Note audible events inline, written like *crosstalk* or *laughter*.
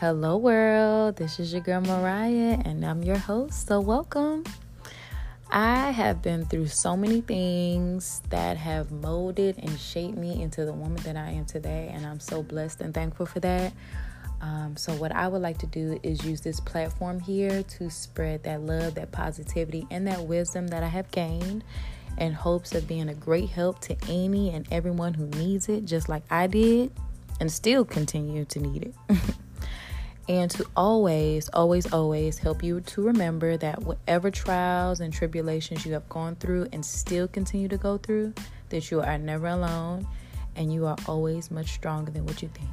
Hello, world. This is your girl Mariah, and I'm your host. So, welcome. I have been through so many things that have molded and shaped me into the woman that I am today, and I'm so blessed and thankful for that. Um, so, what I would like to do is use this platform here to spread that love, that positivity, and that wisdom that I have gained in hopes of being a great help to any and everyone who needs it, just like I did, and still continue to need it. *laughs* and to always, always, always help you to remember that whatever trials and tribulations you have gone through and still continue to go through, that you are never alone and you are always much stronger than what you think.